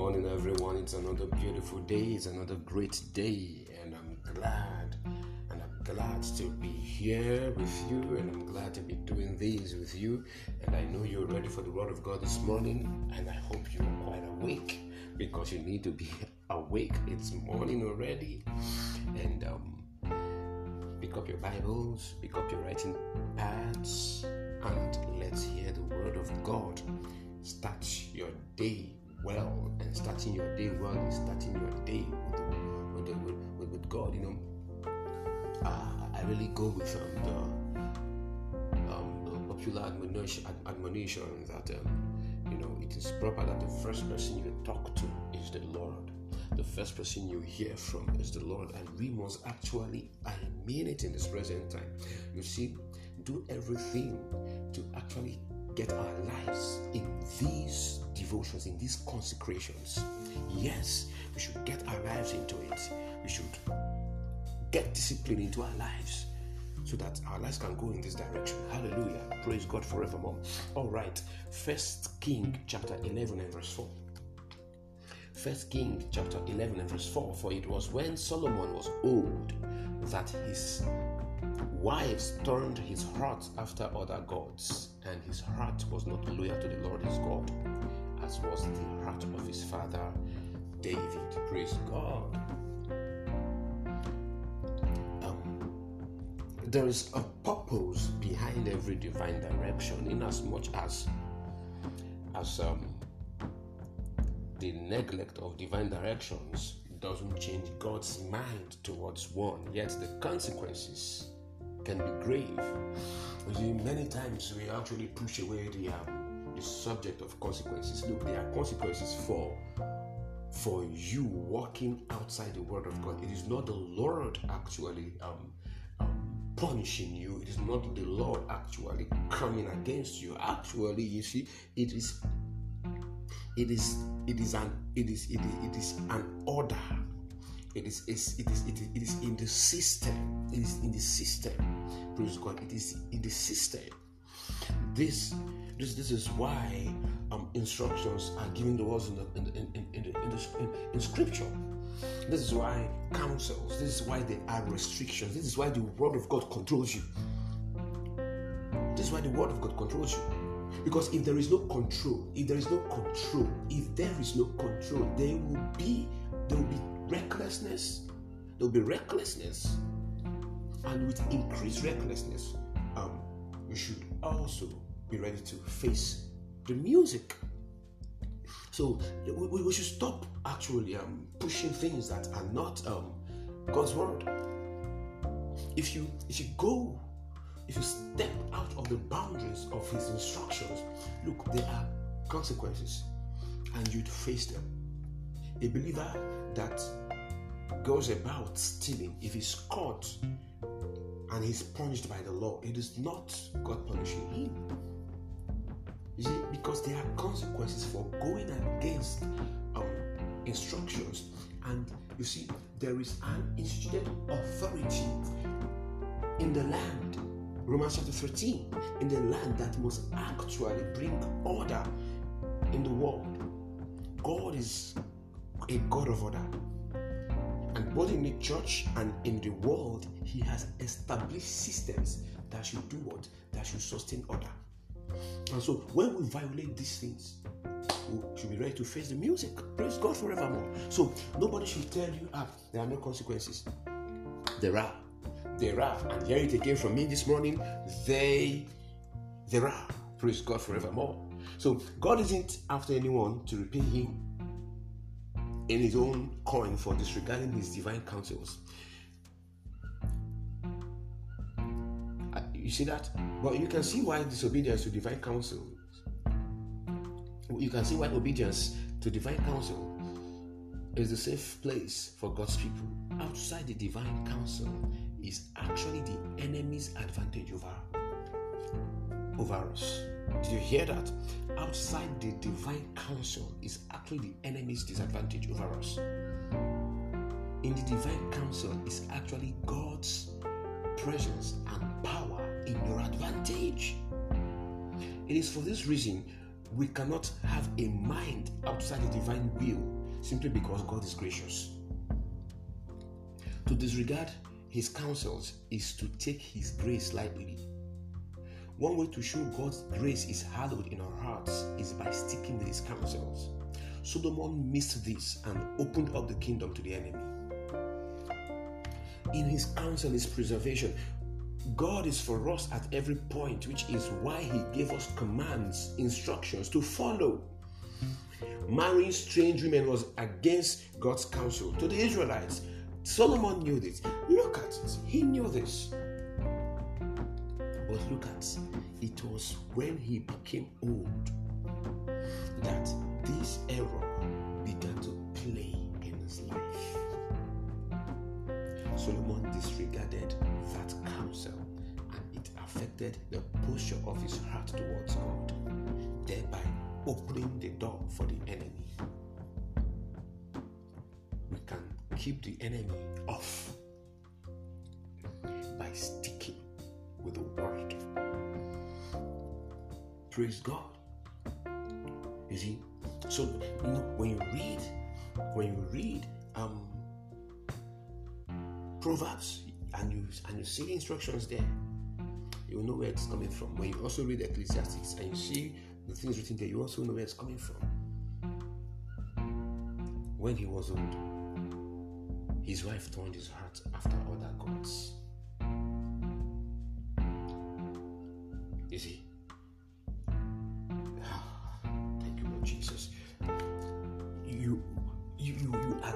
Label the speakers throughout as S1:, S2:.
S1: morning, everyone. It's another beautiful day. It's another great day, and I'm glad. And I'm glad to be here with you, and I'm glad to be doing this with you. And I know you're ready for the Word of God this morning, and I hope you're quite awake because you need to be awake. It's morning already, and um, pick up your Bibles, pick up your writing pads, and let's hear the Word of God. Start your day well, and starting your day well is starting your day with, with, with, with God. You know, uh, I really go with um, the, um, the popular admonition, admonition that um, you know it is proper that the first person you talk to is the Lord. The first person you hear from is the Lord, and we must actually, I mean it in this present time. You see, do everything to actually get our lives in these devotions, in these consecrations. Yes, we should get our lives into it. We should get discipline into our lives so that our lives can go in this direction. Hallelujah. Praise God forevermore. All right. First King chapter 11 and verse 4. First King chapter 11 and verse 4. For it was when Solomon was old that his wives turned his heart after other gods, and his heart was not loyal to the Lord his God, as was the heart of his father David. Praise God. Um, there is a purpose behind every divine direction, in as much as as um, the neglect of divine directions doesn't change God's mind towards one, yet the consequences can be grave. You see, many times we actually push away the um, the subject of consequences. Look, there are consequences for for you walking outside the word of God. It is not the Lord actually um, um, punishing you. It is not the Lord actually coming against you. Actually, you see, it is it is it is an it is it is, it is an order it is, it is, it is, it is in the system. It is in the system. Praise God. It is in the system. This, this, this is why um, instructions are given to us in the, in, in, in, in, the, in, in scripture. This is why counsels. This is why there are restrictions. This is why the word of God controls you. This is why the word of God controls you. Because if there is no control, if there is no control, if there is no control, there will be there will be recklessness. There will be recklessness. And with increased recklessness, um, we should also be ready to face the music. So we, we should stop actually um, pushing things that are not um, God's word. If you if you go, if you step out of the boundaries of His instructions, look, there are consequences, and you'd face them. A believer that goes about stealing, if he's caught and he's punished by the law, it is not God punishing him. You see, because there are consequences for going against um, instructions, and you see, there is an instituted authority in the land. Romans chapter 13, in the land that must actually bring order in the world. God is a God of order. And both in the church and in the world, He has established systems that should do what? That should sustain order. And so when we violate these things, we should be ready to face the music. Praise God forevermore. So nobody should tell you, ah, there are no consequences. There are. There are. And hear it again from me this morning. They there are. Praise God forevermore. So God isn't after anyone to repay him in his own coin for disregarding his divine counsels. You see that? But you can see why disobedience to divine counsel. You can see why obedience to divine counsel is the safe place for God's people. Outside the divine counsel is actually the enemy's advantage over, over us. Did you hear that? Outside the divine counsel is actually the enemy's disadvantage over us. In the divine counsel is actually God's presence and power in your advantage. It is for this reason we cannot have a mind outside the divine will simply because God is gracious. To disregard his counsels is to take his grace lightly. One way to show God's grace is hallowed in our hearts is by sticking with his counsels. Solomon missed this and opened up the kingdom to the enemy. In his counsel is preservation. God is for us at every point, which is why he gave us commands, instructions to follow. Marrying strange women was against God's counsel to the Israelites. Solomon knew this. Look at it. He knew this. But look at it was when he became old that this error began to play in his life. Solomon disregarded that counsel and it affected the posture of his heart towards God, thereby opening the door for the enemy. We can keep the enemy off by sticking with the word. Praise God. You see, so you know, when you read, when you read um Proverbs and you and you see instructions there, you know where it's coming from. When you also read Ecclesiastes and you see the things written there, you also know where it's coming from. When he was old, his wife turned his heart after other gods.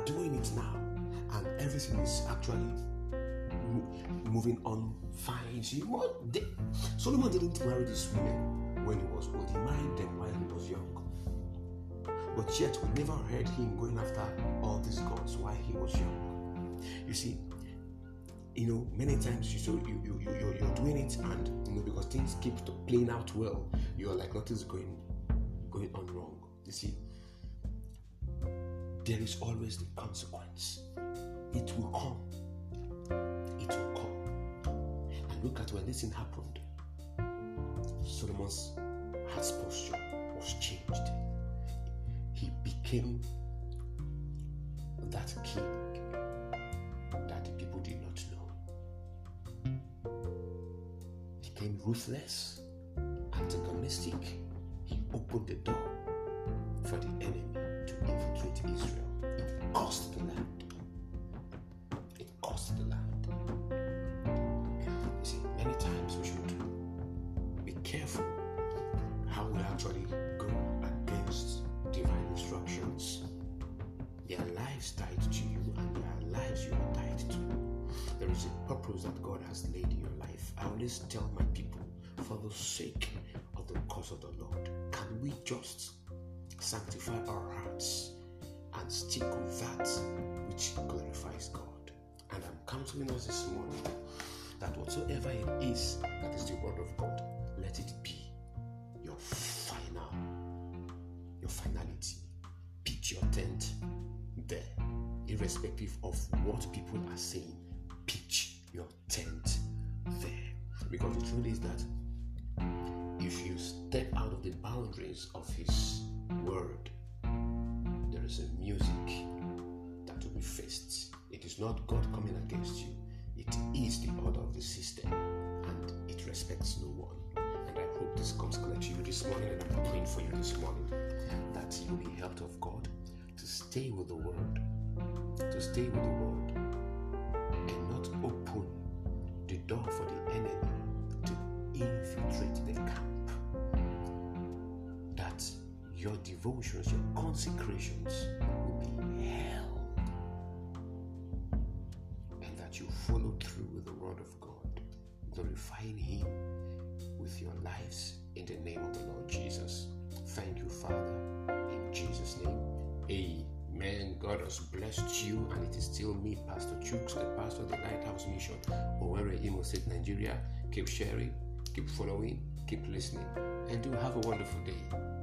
S1: Doing it now, and everything is actually moving on fine. See, what they, Solomon didn't marry this woman when he was old. He married them while he was young. But yet, we never heard him going after all these gods while he was young. You see, you know, many times you so you you you you're, you're doing it, and you know because things keep playing out well, you're like nothing's going going on wrong. You see, there is always the consequence. It will come. It will come. And look at when this thing happened. Solomon's heart's posture was changed. He became that king that the people did not know. He became ruthless, antagonistic. He opened the door for the enemy Israel. It cost the land. It cost the land. You see, many times we should be careful how we actually go against divine instructions. There are lives tied to you, and there are lives you are tied to. There is a purpose that God has laid in your life. I always tell my people, for the sake of the cause of the Lord, can we just sanctify our hearts and stick with that which glorifies God? And I'm counseling us this morning that whatsoever it is that is the word of God, let it be your final, your finality. Pitch your tent there, irrespective of what people are saying. Pitch your tent there. Because the truth is that the boundaries of His word, there is a music that will be faced. It is not God coming against you, it is the order of the system, and it respects no one. And I hope this comes clear to you this morning, and I'm praying for you this morning that you will be helped of God to stay with the word, to stay with the word, and not open the door for the enemy your devotions, your consecrations will be held, and that you follow through with the word of God, glorifying Him with your lives in the name of the Lord Jesus. Thank you, Father, in Jesus' name. Amen. God has blessed you, and it is still me, Pastor Chooks, the pastor of the Lighthouse Mission, Owerri, Imo State, Nigeria. Keep sharing, keep following, keep listening, and do have a wonderful day.